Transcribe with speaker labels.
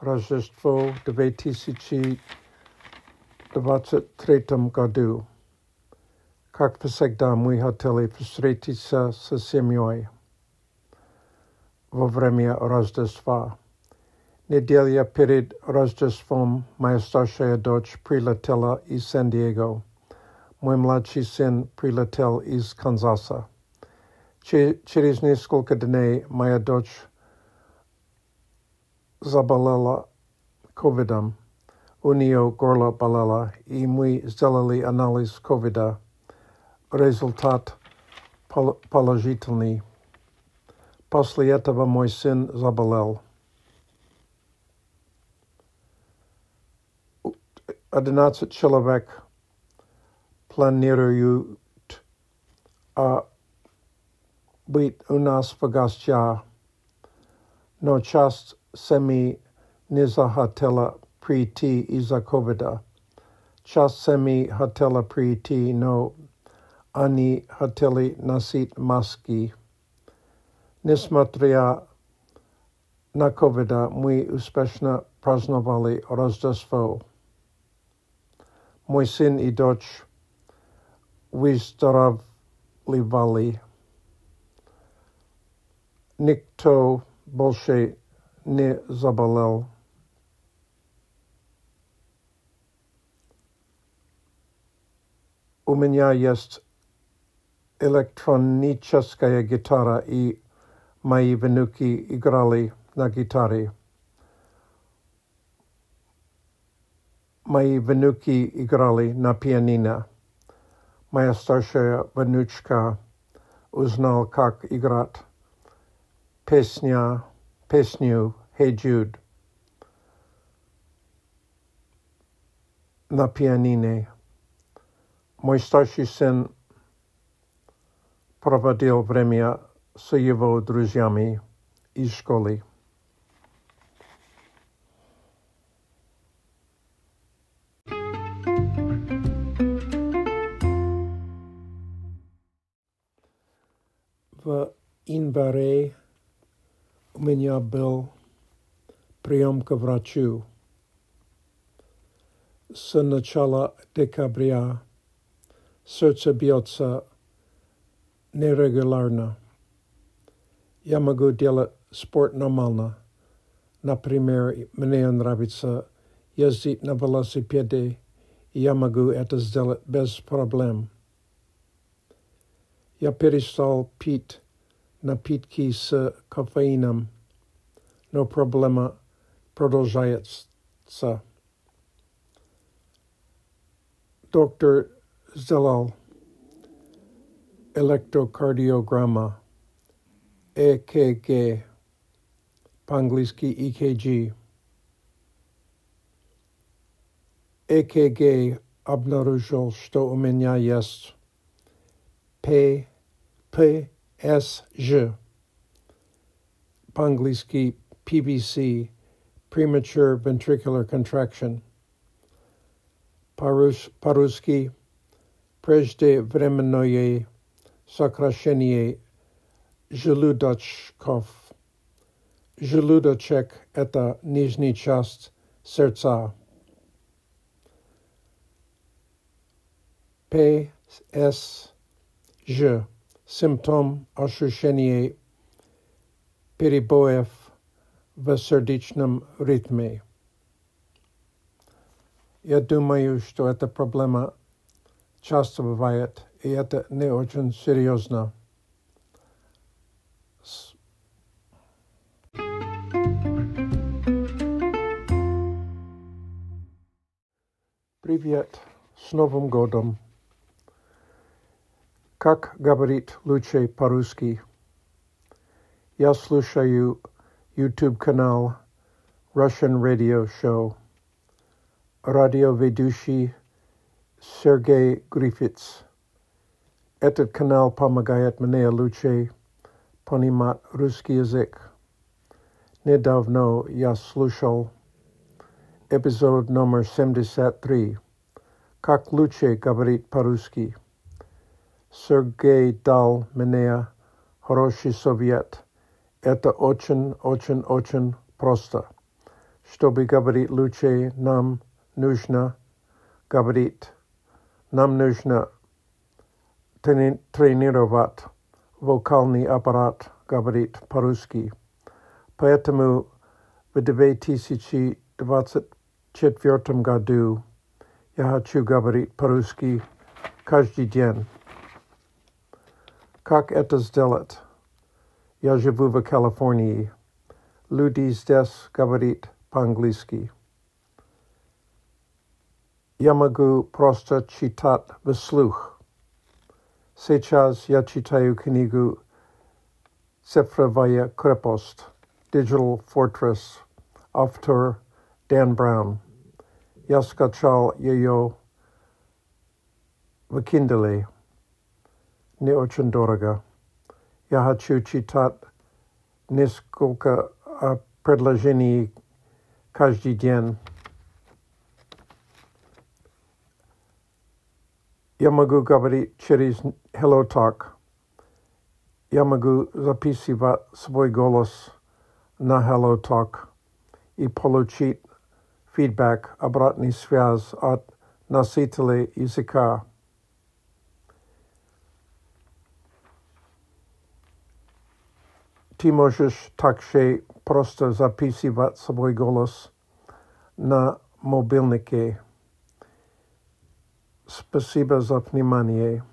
Speaker 1: Rождество 2023 году. Как всегда, мы хотели встретиться со семьей во время Рождества. Неделя перед Рождеством моя старшая дочь прилетела из Сан-Диего. Мой младший сын прилетел из Канзаса. Через несколько дней моя дочь заболела ковидом. У нее горло болело, и мы сделали анализ ковида. Результат положительный. После этого мой сын заболел. Одиннадцать человек планируют а, быть у нас в гостях, но часть semi nizahatela priti izakovida, chas semi hatela priti no ani hateli nasit maski. Nismatria nakovida mui uspešna praznovali rozdesvo. Moj sin i doć vizdravlivali. Nikto bolshe выздоравливали. Никто больше не заболел. У меня есть электроническая гитара, и мои внуки играли на гитаре. Мои внуки играли на пианино. Моя старшая внучка узнал, как играть песня, песню «Hey Jude» на пианине. Мой старший сын проводил время с его друзьями из школы. В январе у меня был прием к врачу. С начала декабря сердце бьется нерегулярно. Я могу делать спорт нормально. Например, мне нравится ездить на велосипеде, и я могу это сделать без проблем. Я перестал пить напитки с кофеином, но проблема продолжается. Доктор сделал электрокардиограмма, ЭКГ, по-английски EKG. ЭКГ обнаружил, что у меня есть П, ПСЖ, по-английски PVC, Premature Ventricular Contraction. По-русски преждевременное сокращение желудочков. Желудочек – это нижняя часть сердца. ПСЖ – симптом ощущения перебоев в сердечном ритме. Я думаю, что эта проблема часто бывает, и это не очень серьезно. Привет, с Новым годом! Как говорит лучше по-русски? Я слушаю YouTube-канал Russian Radio Show. Радиоведущий Сергей Грифиц. Этот канал помогает мне лучше понимать русский язык. Недавно я слушал эпизод номер 73 «Как лучше говорить по-русски». Сергей дал мне хороший совет. Это очень-очень-очень просто. чтобы говорить лучше, нам нужно говорить. Нам нужно тренировать вокальный аппарат говорит по-русски. Поэтому в 2024 году я хочу говорить по-русски каждый день. Как это сделать? Я живу в Калифорнии. Люди здесь говорят по-английски. Я могу просто читать вслух. Сейчас я читаю книгу «Цифровая крепость» Digital Fortress, автор Dan Brown. Я скачал ее в Kindle. Не очень дорого. Я хочу читать несколько предложений каждый день. Я могу говорить через HelloTalk. Я могу записывать свой голос на HelloTalk и получить фидбэк, обратный связь от носителей языка. Ты можешь также просто записывать свой голос на мобильнике. Спасибо за внимание.